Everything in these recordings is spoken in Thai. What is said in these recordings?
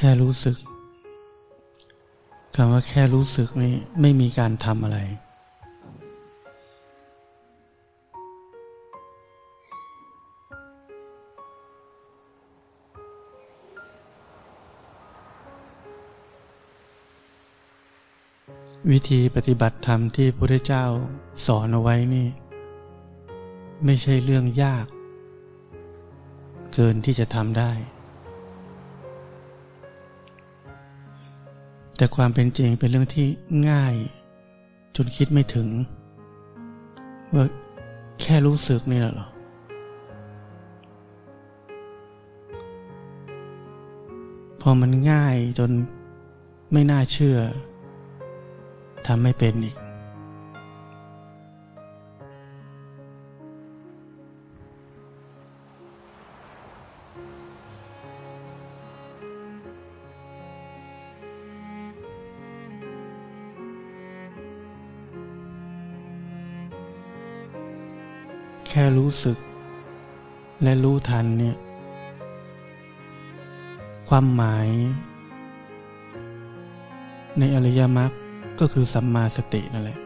แค่รู้สึกคำว่าแค่รู้สึกนี่ไม่มีการทำอะไร วิธีปฏิบัติธรรมที่พระพุทธเจ้าสอนเอาไว้นี่ ไม่ใช่เรื่องยาก เกินที่จะทำได้ แต่ความเป็นจริงเป็นเรื่องที่ง่าย จนคิดไม่ถึง ว่าแค่รู้สึกนี่แหละหรอพอมันง่ายจนไม่น่าเชื่อทำไม่เป็นอีก รู้สึก และรู้ทันเนี่ย ความหมาย ในอริยมรรคก็คือสัมมาสตินั่นแหละ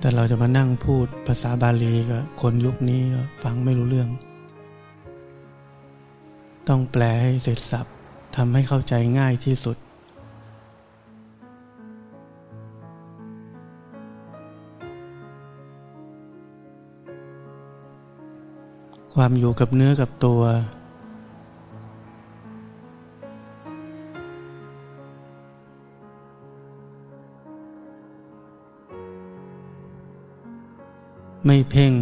แต่เราจะมานั่งพูดภาษาบาลีกับคนยุคนี้ฟังไม่รู้เรื่อง ต้องแปลให้เสร็จสับทำให้เข้าใจง่ายที่สุด ความอยู่กับเนื้อกับตัว ไม่เพ่ง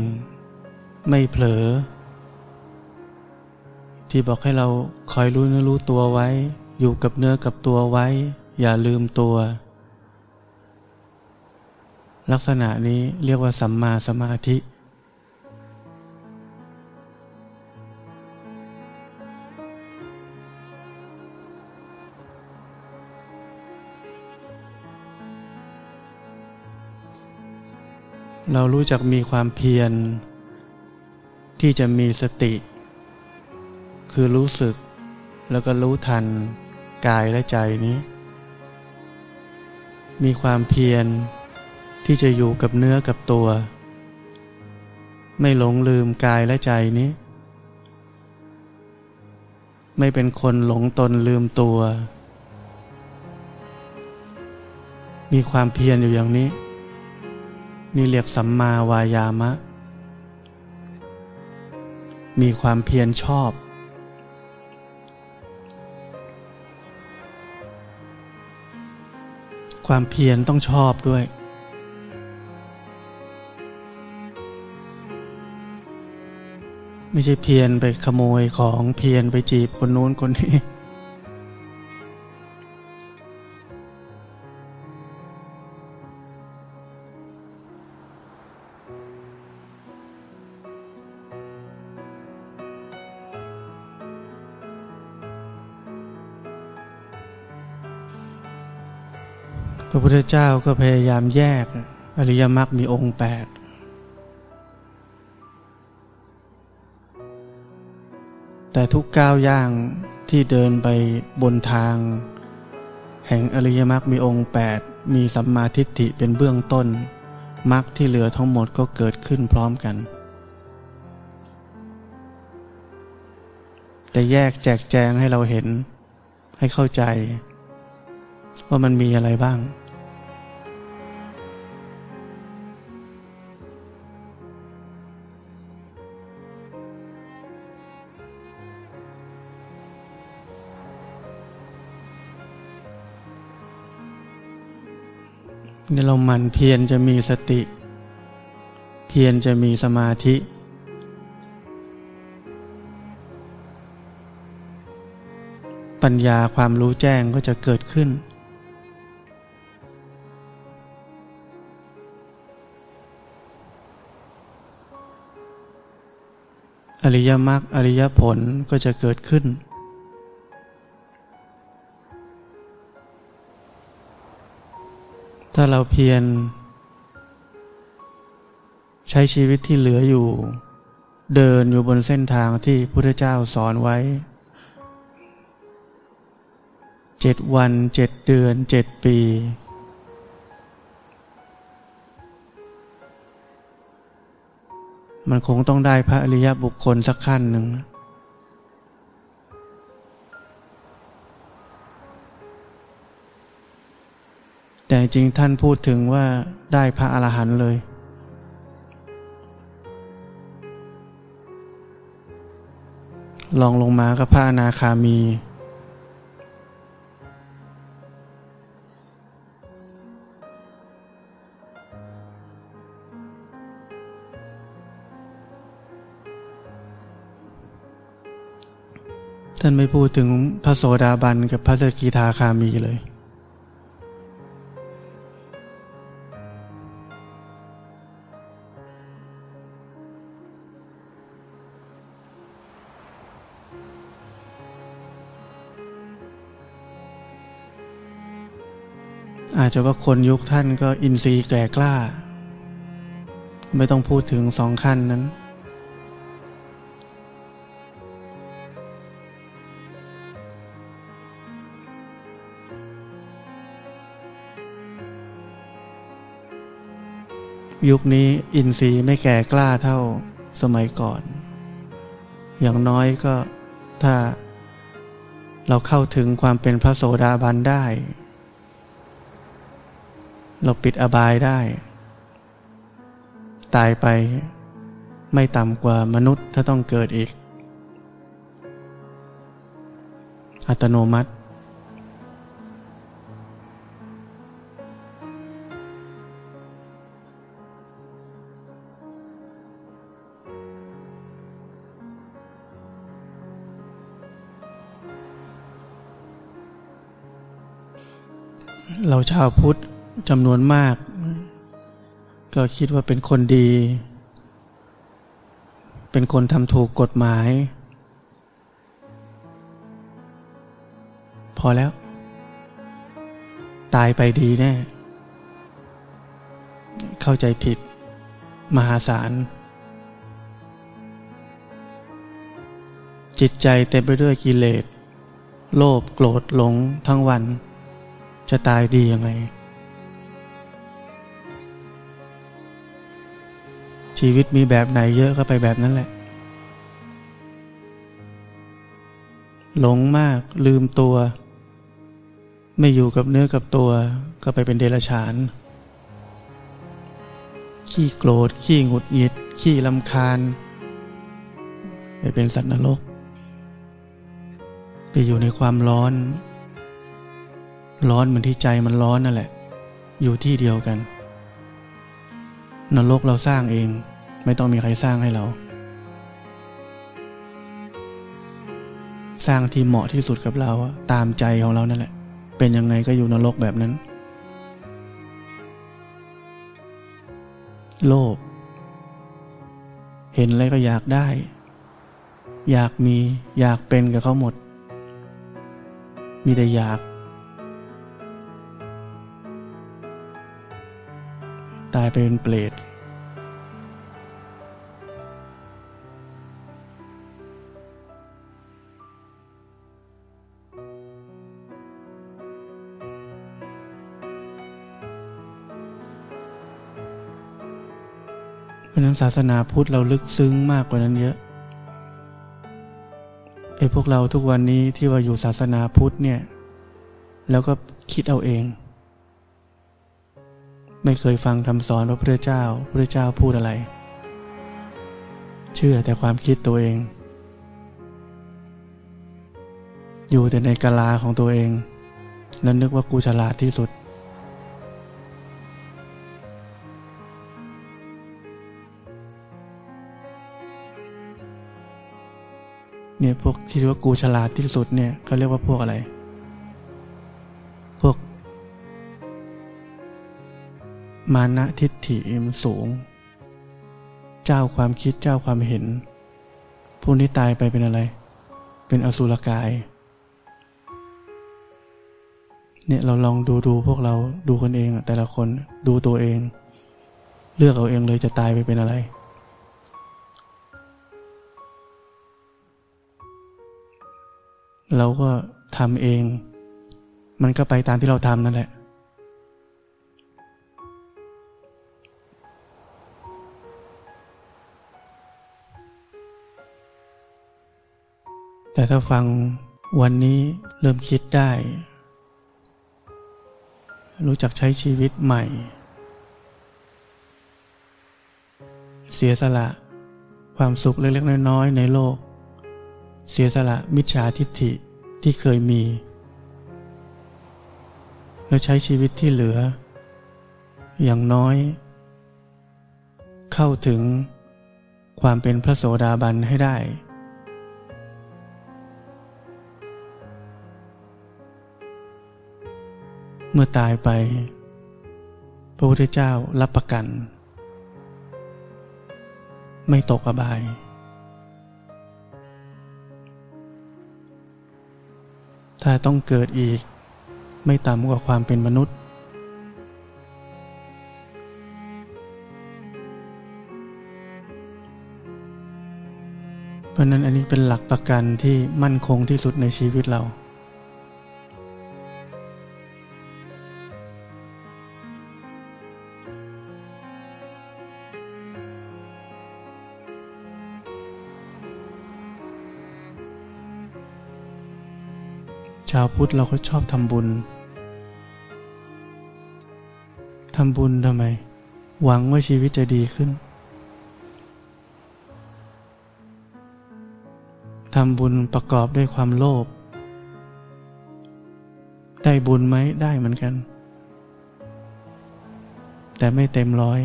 ไม่เผลอ ที่บอกให้เราคอยรู้เนื้อรู้ตัวไว้ อยู่กับเนื้อกับตัวไว้ อย่าลืมตัว ลักษณะนี้เรียกว่าสัมมาสมาธิ เรารู้จักมีความเพียร ที่จะมีสติ คือรู้สึกแล้วก็รู้ทันกายและใจนี้ มีความเพียรที่จะอยู่กับเนื้อกับตัว ไม่หลงลืมกายและใจนี้ ไม่เป็นคนหลงตนลืมตัว มีความเพียรอยู่อย่างนี้ นี่เรียกสัมมาวายามะ มีความเพียรชอบ ความเพียรต้องชอบด้วย ไม่ใช่เพียรไปขโมยของเพียรไปจีบคนนู้นคนนี้ พระพุทธเจ้าก็พยายามแยก อริยมรรคมีองค์แปดแต่ทุกก้าวย่างที่เดินไปบนทาง แห่งอริยมรรคมีองค์แปดมีสัมมาทิฏฐิเป็นเบื้องต้นมรรคที่เหลือทั้งหมดก็เกิดขึ้นพร้อมกัน แต่แยกแจกแจงให้เราเห็นให้เข้าใจ ว่ามันมีอะไรบ้างนี่เราหมั่นเพียรจะมีสติ เพียรจะมีสมาธิปัญญาความรู้แจ้งก็จะเกิดขึ้น อริยมรรคอริยผลก็จะเกิดขึ้น ถ้าเราเพียรใช้ชีวิตที่เหลืออยู่ เดินอยู่บนเส้นทางที่พุทธเจ้าสอนไว้เจ็ดวันเจ็ดเดือนเจ็ดปี มันคงต้องได้พระอริยบุคคลสักขั้นหนึ่งแต่จริงท่านพูดถึงว่าได้พระอรหันต์เลย ลองลงมาก็พระอนาคามี ท่านไม่พูดถึงพระโสดาบันกับพระสกิทาคามีเลย อาจจะว่าคนยุคท่านก็อินทรีย์แก่กล้า ไม่ต้องพูดถึงสองขั้นนั้น ยุคนี้อินทรีย์ไม่แก่กล้าเท่าสมัยก่อน อย่างน้อยก็ถ้าเราเข้าถึงความเป็นพระโสดาบันได้ เราปิดอบายได้ ตายไปไม่ต่ำกว่ามนุษย์ถ้าต้องเกิดอีก อัตโนมัติ เราชาวพุทธจำนวนมาก ก็คิดว่าเป็นคนดี เป็นคนทำถูกกฎหมาย พอแล้ว ตายไปดีแน่ เข้าใจผิด มหาศาล จิตใจเต็มไปด้วยกิเลส โลภโกรธหลงทั้งวัน จะตายดียังไง ชีวิตมีแบบไหนเยอะก็ไปแบบนั้นแหละ หลงมากลืมตัว ไม่อยู่กับเนื้อกับตัว ก็ไปเป็นเดรัจฉาน ขี้โกรธ ขี้หงุดหงิด ขี้ลำคาญ ไปเป็นสัตว์นรก ไปอยู่ในความร้อน ร้อนเหมือนที่ใจมันร้อนนั่นแหละ อยู่ที่เดียวกัน นรกเราสร้างเอง ไม่ต้องมีใครสร้างให้เรา สร้างที่เหมาะที่สุดกับเราตามใจของเรานั่นแหละ เป็นยังไงก็อยู่นรกแบบนั้น โลภเห็นอะไรก็อยากได้ อยากมีอยากเป็นกับเขาหมด มีแต่อยากายไปเป็นเปรตเพราะนั้นศาสนาพุทธเราลึกซึ้งมากกว่านั้นเยอะไอ้พวกเราทุกวันนี้ที่ว่าอยู่ศาสนาพุทธเนี่ย แล้วก็คิดเอาเอง ไม่เคยฟังคำสอนพระพุทธเจ้าพระเจ้าพูดอะไร เชื่อแต่ความคิดตัวเอง อยู่แต่ในกะลาของตัวเอง แล้วนึกว่ากูฉลาดที่สุด เนี่ยพวกที่ว่ากูฉลาดที่สุดเนี่ยเขาเรียกว่าพวกอะไร มานะทิฏฐิมสูง เจ้าความคิดเจ้าความเห็นผู้นี้ตายไปเป็นอะไร เป็นอสุรกาย เนี่ยเราลองดูดูพวกเราดูคนเองแต่ละคนดูตัวเอง เลือกเอาเองเลยจะตายไปเป็นอะไร เราก็ทำเอง มันก็ไปตามที่เราทำนั่นแหละ ถ้าฟังวันนี้เริ่มคิดได้ รู้จักใช้ชีวิตใหม่ เสียสละความสุขเล็กๆน้อยๆในโลก เสียสละมิจฉาทิฏฐิที่เคยมี แล้วใช้ชีวิตที่เหลือ อย่างน้อย เข้าถึงความเป็นพระโสดาบันให้ได้ เมื่อตายไป พระพุทธเจ้ารับประกัน ไม่ตกอบาย ถ้าต้องเกิดอีกไม่ต่ำกว่าความเป็นมนุษย์ เพราะนั้นอันนี้เป็นหลักประกันที่มั่นคงที่สุดในชีวิตเรา ชาวพุทธเราก็ชอบทำบุญทำบุญทำไม หวังว่าชีวิตจะดีขึ้นทำบุญประกอบด้วยความโลภได้บุญไหมได้เหมือนกัน แต่ไม่เต็มร้อย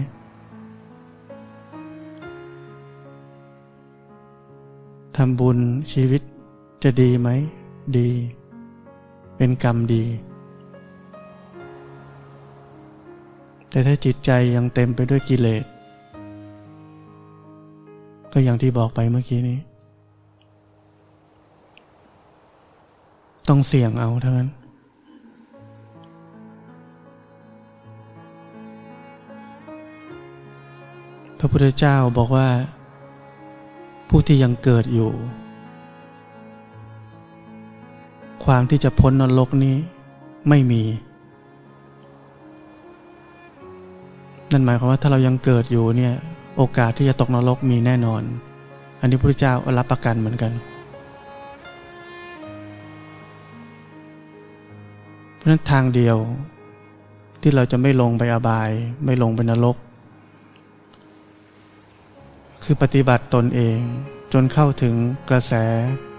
ทำบุญชีวิตจะดีไหม ดี เป็นกรรมดี แต่ถ้าจิตใจยังเต็มไปด้วยกิเลส ก็อย่างที่บอกไปเมื่อกี้นี้ ต้องเสี่ยงเอาเท่านั้นพระพุทธเจ้าบอกว่า ผู้ที่ยังเกิดอยู่ ความที่จะพ้นนรกนี้ไม่มี นั่นหมายความว่าถ้าเรายังเกิดอยู่เนี่ย โอกาสที่จะตกนรกมีแน่นอน อันนี้พระเจ้ารับประกันเหมือนกันเพราะฉะนั้นทางเดียวที่เราจะไม่ลงไปอบาย ไม่ลงไปนรก คือปฏิบัติตนเองจนเข้าถึงกระแส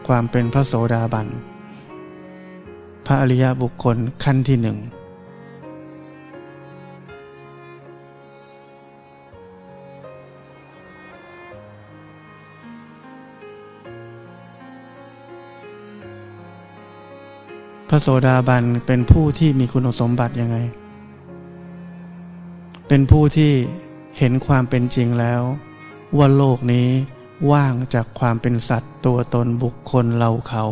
ความเป็นพระโสดาบัน พระอริยบุคคลขั้นที่หนึ่งพระโสดาบันเป็นผู้ที่มีคุณสมบัติยังไง เป็นผู้ที่เห็นความเป็นจริงแล้ว ว่าโลกนี้ว่างจากความเป็นสัตว์ตัวตนบุคคลเราเขา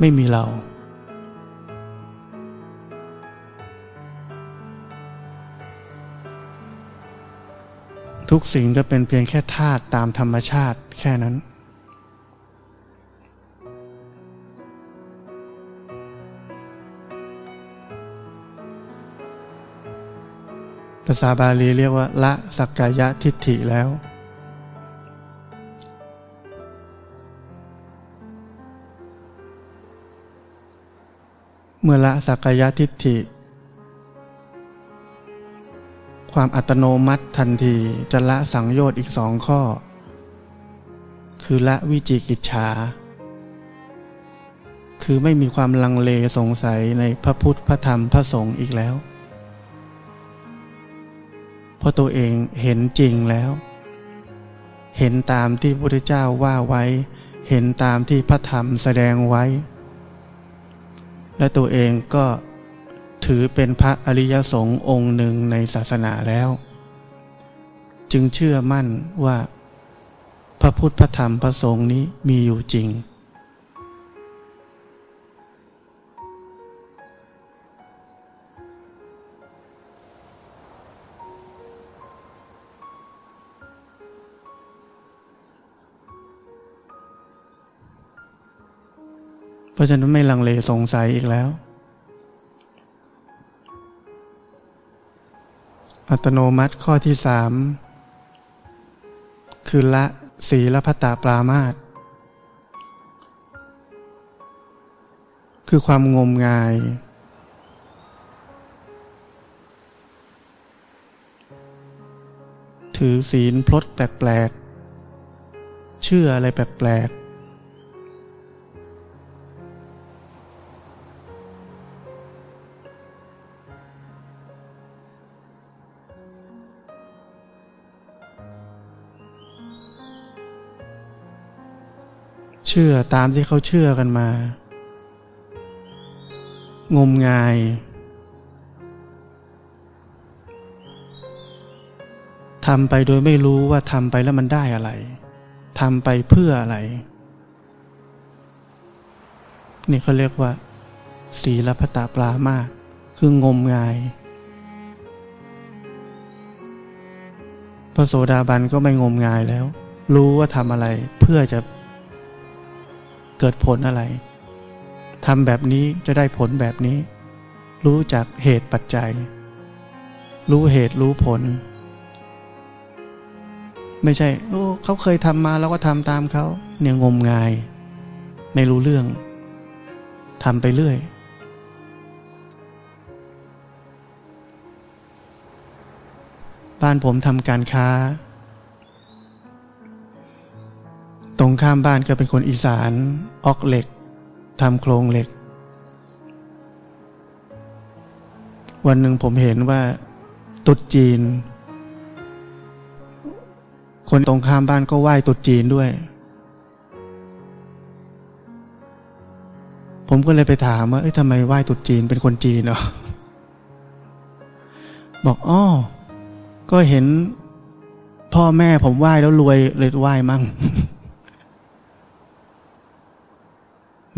ไม่มีเรา ทุกสิ่งก็เป็นเพียงแค่ธาตุตามธรรมชาติแค่นั้น ภาษาบาลีเรียกว่า ละสักกายะทิฏฐิแล้ว มื่อละสักกายทิฏฐิ ความอัตโนมัติทันทีจะละสังโยชน์อีกสองข้อ คือละวิจิกิจฉา คือไม่มีความลังเลสงสัยในพระพุทธพระธรรมพระสงฆ์อีกแล้ว เพราะตัวเองเห็นจริงแล้ว เห็นตามที่พระพุทธเจ้าว่าไว้ เห็นตามที่พระธรรมแสดงไว้ และตัวเองก็ถือเป็นพระอริยสงฆ์องค์หนึ่งในศาสนาแล้ว จึงเชื่อมั่นว่า พระพุทธพระธรรมพระสงฆ์นี้มีอยู่จริง พราะฉะนั้นไม่ลังเลสงสัยอีกแล้ว อัตโนมัติข้อที่สามคือละศีลพัตตาปรามาตคือความงมงาย ถือศีลพลดแปลกๆเชื่ออะไรแปลกๆ เชื่อตามที่เขาเชื่อกันมา งมงาย ทำไปโดยไม่รู้ว่าทำไปแล้วมันได้อะไร ทำไปเพื่ออะไร นี่เขาเรียกว่า ศีลพตาปลามาก คืองมงาย พระโสดาบันก็ไม่งมงายแล้ว รู้ว่าทำอะไรเพื่อจะ เกิดผลอะไรทำแบบนี้จะได้ผลแบบนี้ รู้จักเหตุปัจจัย รู้เหตุรู้ผล ไม่ใช่ โอ้เขาเคยทำมาแล้วก็ทำตามเขาเนี่ยงมงาย ไม่รู้เรื่องทำไปเรื่อยบ้านผมทำการค้า ตรงข้ามบ้านก็เป็นคนอีสานออกเหล็กทำโครงเหล็ก วันหนึ่งผมเห็นว่า ตุดจีน คนตรงข้ามบ้านก็ไหว้ตุดจีนด้วย ผมก็เลยไปถามว่าเอ้ยทำไมไหว้ตุดจีนเป็นคนจีนเนาะบอกอ้อก็เห็นพ่อแม่ผมไหว้แล้วรวยเลยไหว้มั่ง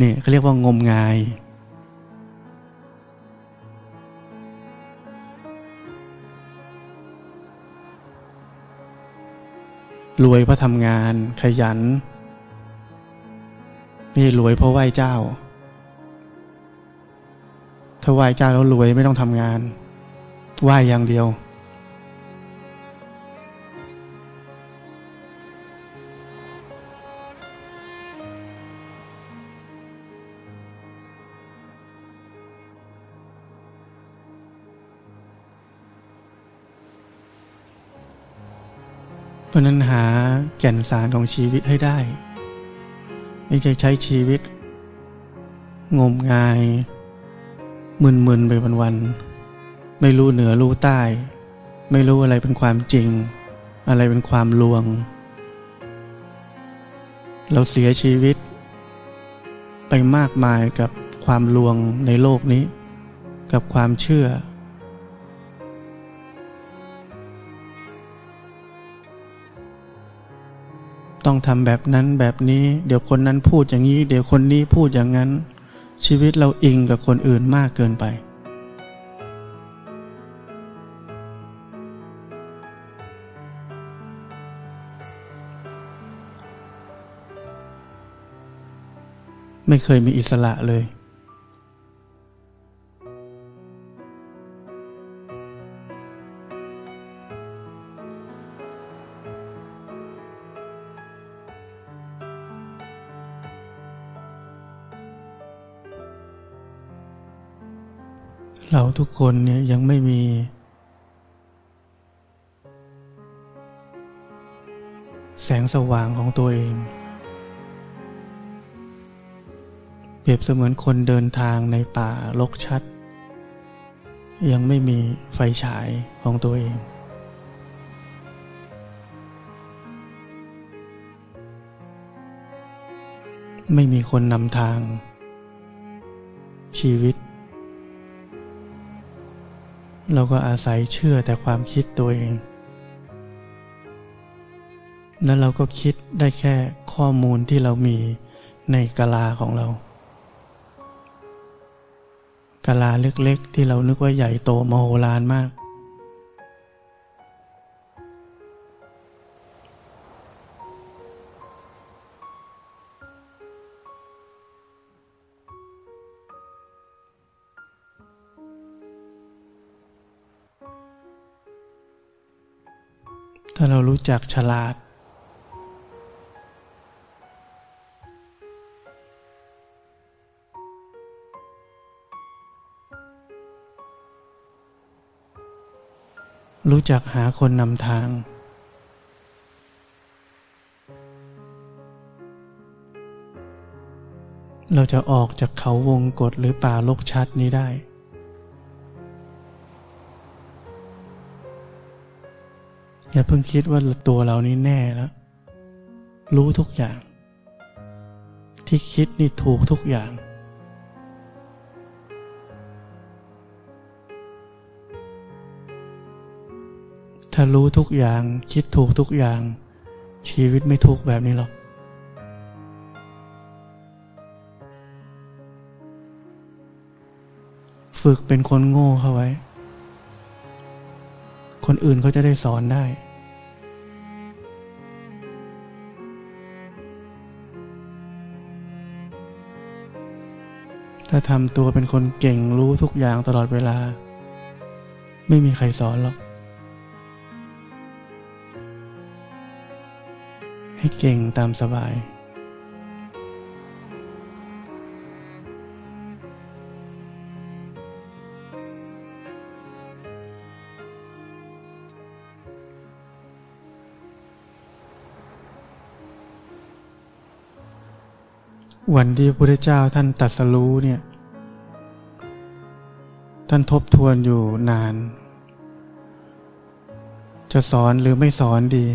นี่เขาเรียกว่างมงาย รวยเพราะทำงานขยันไม่รวยเพราะไหว้เจ้า ถ้าไหว้เจ้าแล้วรวยไม่ต้องทำงานไหว้อย่างเดียวะนั้นหาแก่นสารของชีวิตให้ได้ ไม่ใช่ใช้ชีวิต งมงาย มึนๆไปวันๆไม่รู้เหนือรู้ใต้ ไม่รู้อะไรเป็นความจริง อะไรเป็นความลวง เราเสียชีวิต ไปมากมายกับความลวงในโลกนี้ กับความเชื่อ ต้องทำแบบนั้นแบบนี้ เดี๋ยวคนนั้นพูดอย่างนี้ เดี๋ยวคนนี้พูดอย่างนั้น ชีวิตเราอิงกับคนอื่นมากเกินไป ไม่เคยมีอิสระเลย เราทุกคนเนี่ยยังไม่มี แสงสว่างของตัวเอง เปรียบเสมือนคนเดินทางในป่าลกชัด ยังไม่มีไฟฉายของตัวเอง ไม่มีคนนำทาง ชีวิต เราก็อาศัยเชื่อแต่ความคิดตัวเองแล้วเราก็คิดได้แค่ข้อมูลที่เรามีในกะลาของเรา กะลาเล็กๆ ที่เรานึกว่าใหญ่โตมโหฬารมาก รู้จักฉลาด รู้จักหาคนนำทาง เราจะออกจากเขาวงกฏหรือป่าลกชัดนี้ได้ อย่าเพิ่งคิดว่าตัวเรานี่แน่แล้ว รู้ทุกอย่าง ที่คิดนี่ถูกทุกอย่าง ถ้ารู้ทุกอย่างคิดถูกทุกอย่าง ชีวิตไม่ทุกแบบนี้หรอกฝึกเป็นคนโง่เข้าไว้ คนอื่นเขาจะได้สอนได้ถ้าทำตัวเป็นคนเก่งรู้ทุกอย่างตลอดเวลา ไม่มีใครสอนหรอก ให้เก่งตามสบาย วันที่พระพุทธเจ้าท่านตัดสรู้เนี่ย ท่านทบทวนอยู่นาน จะสอนหรือไม่สอนดี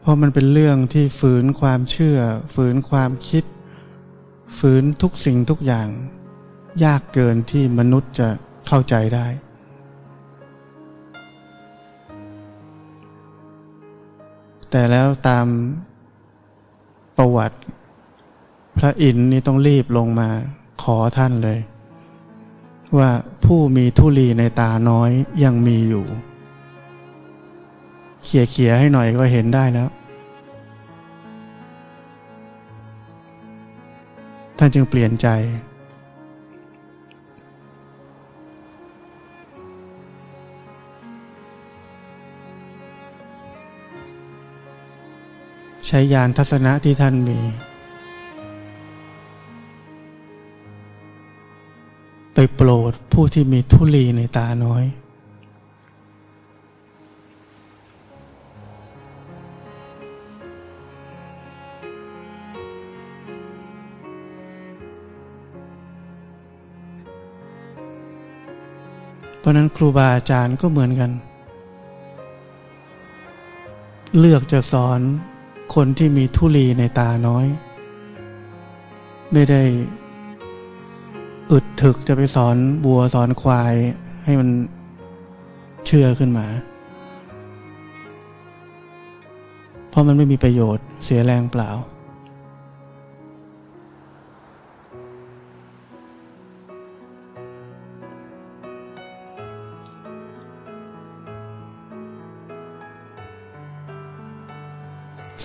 เพราะมันเป็นเรื่องที่ฝืนความเชื่อ ฝืนความคิด ฝืนทุกสิ่งทุกอย่าง ยากเกินที่มนุษย์จะเข้าใจได้ แต่แล้วตามประวัติ พระอินทร์นี่ต้องรีบลงมาขอท่านเลย ว่าผู้มีทุลีในตาน้อยยังมีอยู่ เขี่ยเขียให้หน่อยก็เห็นได้แล้ว ท่านจึงเปลี่ยนใจ ช้ยานทัศนะที่ท่านมี ไปโปรดผู้ที่มีทุลีในตาน้อย เพราะนั้นครูบาอาจารย์ก็เหมือนกัน เลือกจะสอน คนที่มีทุลีในตาน้อย ไม่ได้ อึดถึกจะไปสอนบัวสอนควาย ให้มันเชื่อขึ้นมา เพราะมันไม่มีประโยชน์เสียแรงเปล่า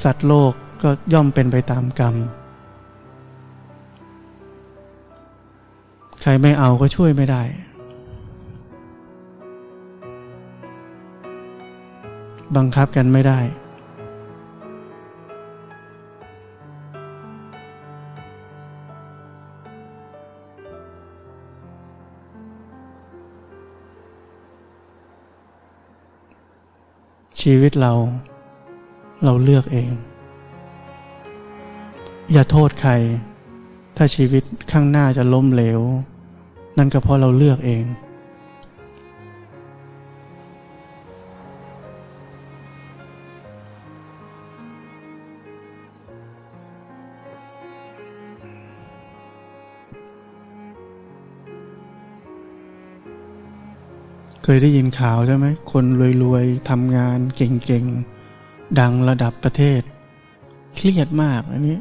สัตว์โลกก็ย่อมเป็นไปตามกรรม ใครไม่เอาก็ช่วยไม่ได้ บังคับกันไม่ได้ ชีวิตเรา เราเลือกเอง อย่าโทษใคร ถ้าชีวิตข้างหน้าจะล้มเหลว นั่นก็เพราะเราเลือกเอง เคยได้ยินข่าวใช่ไหม คนรวยๆทำงานเก่งๆ ดังระดับประเทศ เครียดมากอันนี้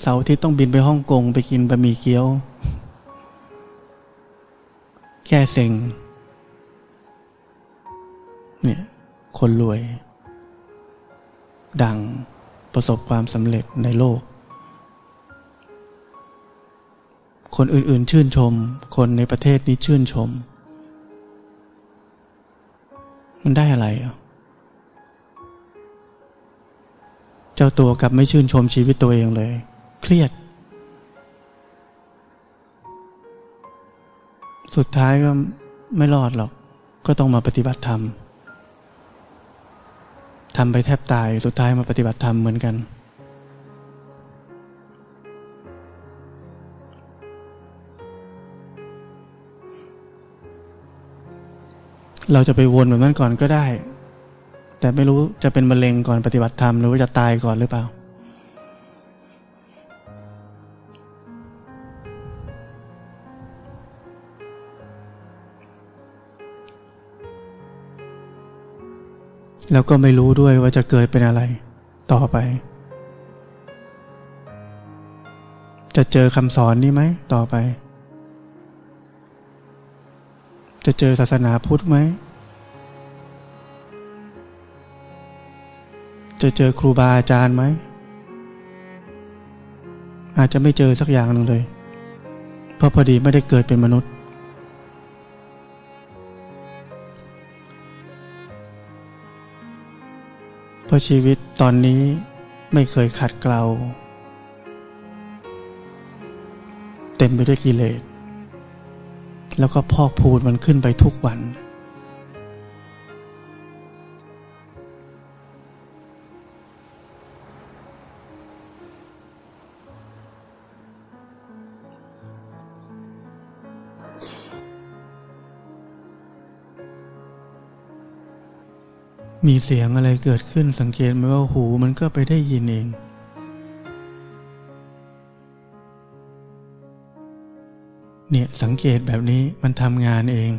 เสาร์ที่ต้องบินไปฮ่องกงไปกินบะหมี่เกี๊ยว แก้เซ็ง เนี่ย คนรวย ดังประสบความสำเร็จในโลก คนอื่น ๆ ชื่นชม คนในประเทศนี้ชื่นชม มันได้อะไรอะ จ้าตัวกลับไม่ชื่นชมชีวิตตัวเองเลย เครียด สุดท้ายก็ไม่รอดหรอก ก็ต้องมาปฏิบัติธรรมทำไปแทบตายสุดท้ายมาปฏิบัติธรรมเหมือนกัน เราจะไปวนแบบนั้นก่อนก็ได้ แต่ไม่รู้จะเป็นมะเร็งก่อนปฏิบัติธรรมหรือว่าจะตายก่อนหรือเปล่า แล้วก็ไม่รู้ด้วยว่าจะเกิดเป็นอะไร ต่อไป จะเจอคำสอนนี้ไหมต่อไป จะเจอศาสนาพุทธไหม จะเจอครูบาอาจารย์ไหม อาจจะไม่เจอสักอย่างหนึ่งเลย เพราะพอดีไม่ได้เกิดเป็นมนุษย์ เพราะชีวิตตอนนี้ไม่เคยขัดเกลาเต็มไปด้วยกิเลส แล้วก็พอกพูดมันขึ้นไปทุกวัน มีเสียงอะไรเกิดขึ้นสังเกตไหมว่าหูมันก็ไปได้ยินเอง เนี่ยสังเกตแบบนี้มันทำงานเอง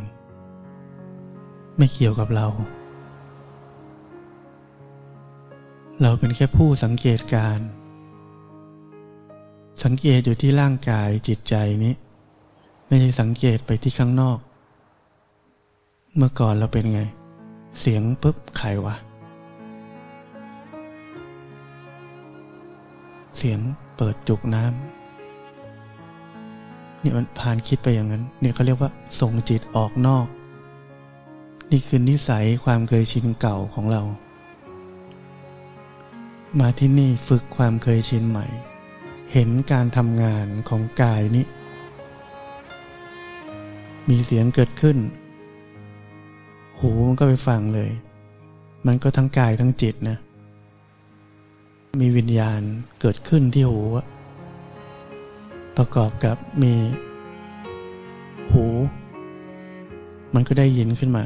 ไม่เกี่ยวกับเรา เราเป็นแค่ผู้สังเกตการ สังเกตอยู่ที่ร่างกายจิตใจนี้ ไม่ใช่สังเกตไปที่ข้างนอก เมื่อก่อนเราเป็นไง เสียงปุ๊บใครวะ เสียงเปิดจุกน้ำนี่มันผ่านคิดไปอย่างนั้น เนี่ยเขาเรียกว่าส่งจิตออกนอก นี่คือนิสัยความเคยชินเก่าของเรา มาที่นี่ฝึกความเคยชินใหม่ เห็นการทำงานของกายนี้ มีเสียงเกิดขึ้น หูมันก็ไปฟังเลย มันก็ทั้งกายทั้งจิตนะ มีวิญญาณเกิดขึ้นที่หู ประกอบกับมี หู มันก็ได้ยินขึ้นมา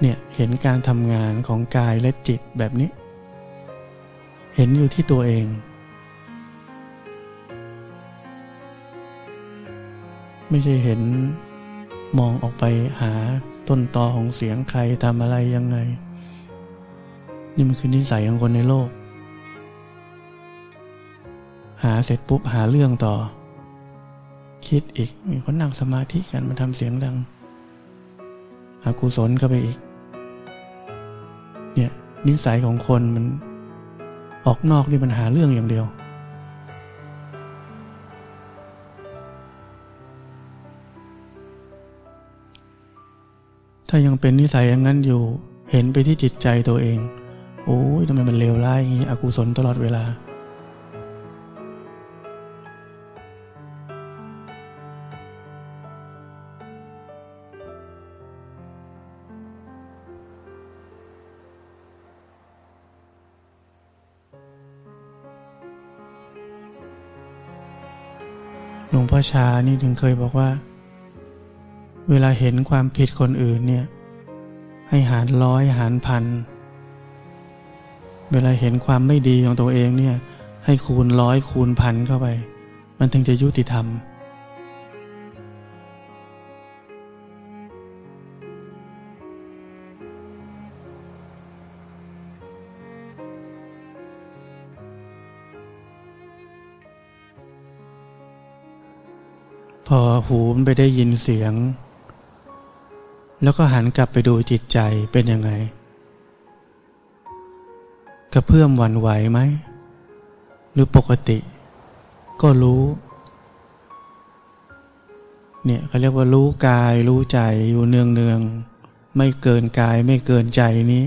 เนี่ยเห็นการทำงานของกายและจิตแบบนี้ เห็นอยู่ที่ตัวเองไม่ใช่เห็น มองออกไปหาต้นตอของเสียงใครทำอะไรยังไง นี่มันคือนิสัยของคนในโลก หาเสร็จปุ๊บหาเรื่องต่อ คิดอีกมีคนนั่งสมาธิกันมาทำเสียงดังหากุศลเข้าไปอีก เนี่ย นิสัยของคนมัน ออกนอกนี่มันหาเรื่องอย่างเดียว ถ้ายังเป็นนิสัยอย่างนั้นอยู่ เห็นไปที่จิตใจตัวเอง โอ้ยทำไมมันเลวร้ายอย่างนี้อกุศลตลอดเวลา หลวงพ่อชานี่ถึงเคยบอกว่า เวลาเห็นความผิดคนอื่นเนี่ย ให้หารร้อยหารพัน เวลาเห็นความไม่ดีของตัวเองเนี่ย ให้คูณร้อยคูณพันเข้าไป มันถึงจะยุติธรรมพอหูมันไปได้ยินเสียง แล้วก็หันกลับไปดูจิตใจเป็นยังไง กระเพื่อมหวั่นไหวไหม หรือปกติ ก็รู้ เนี่ยเขาเรียกว่ารู้กายรู้ใจอยู่เนืองเนืองไม่เกินกายไม่เกินใจนี้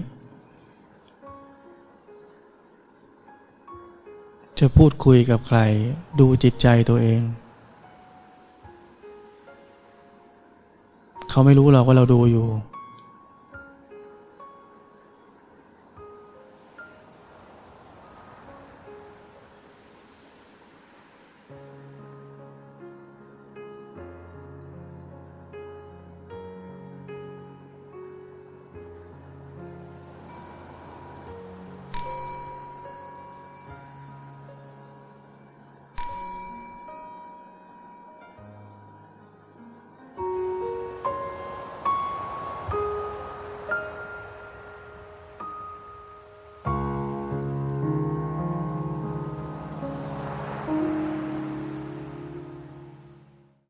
จะพูดคุยกับใคร ดูจิตใจตัวเอง เขาไม่รู้เราว่าเราดูอยู่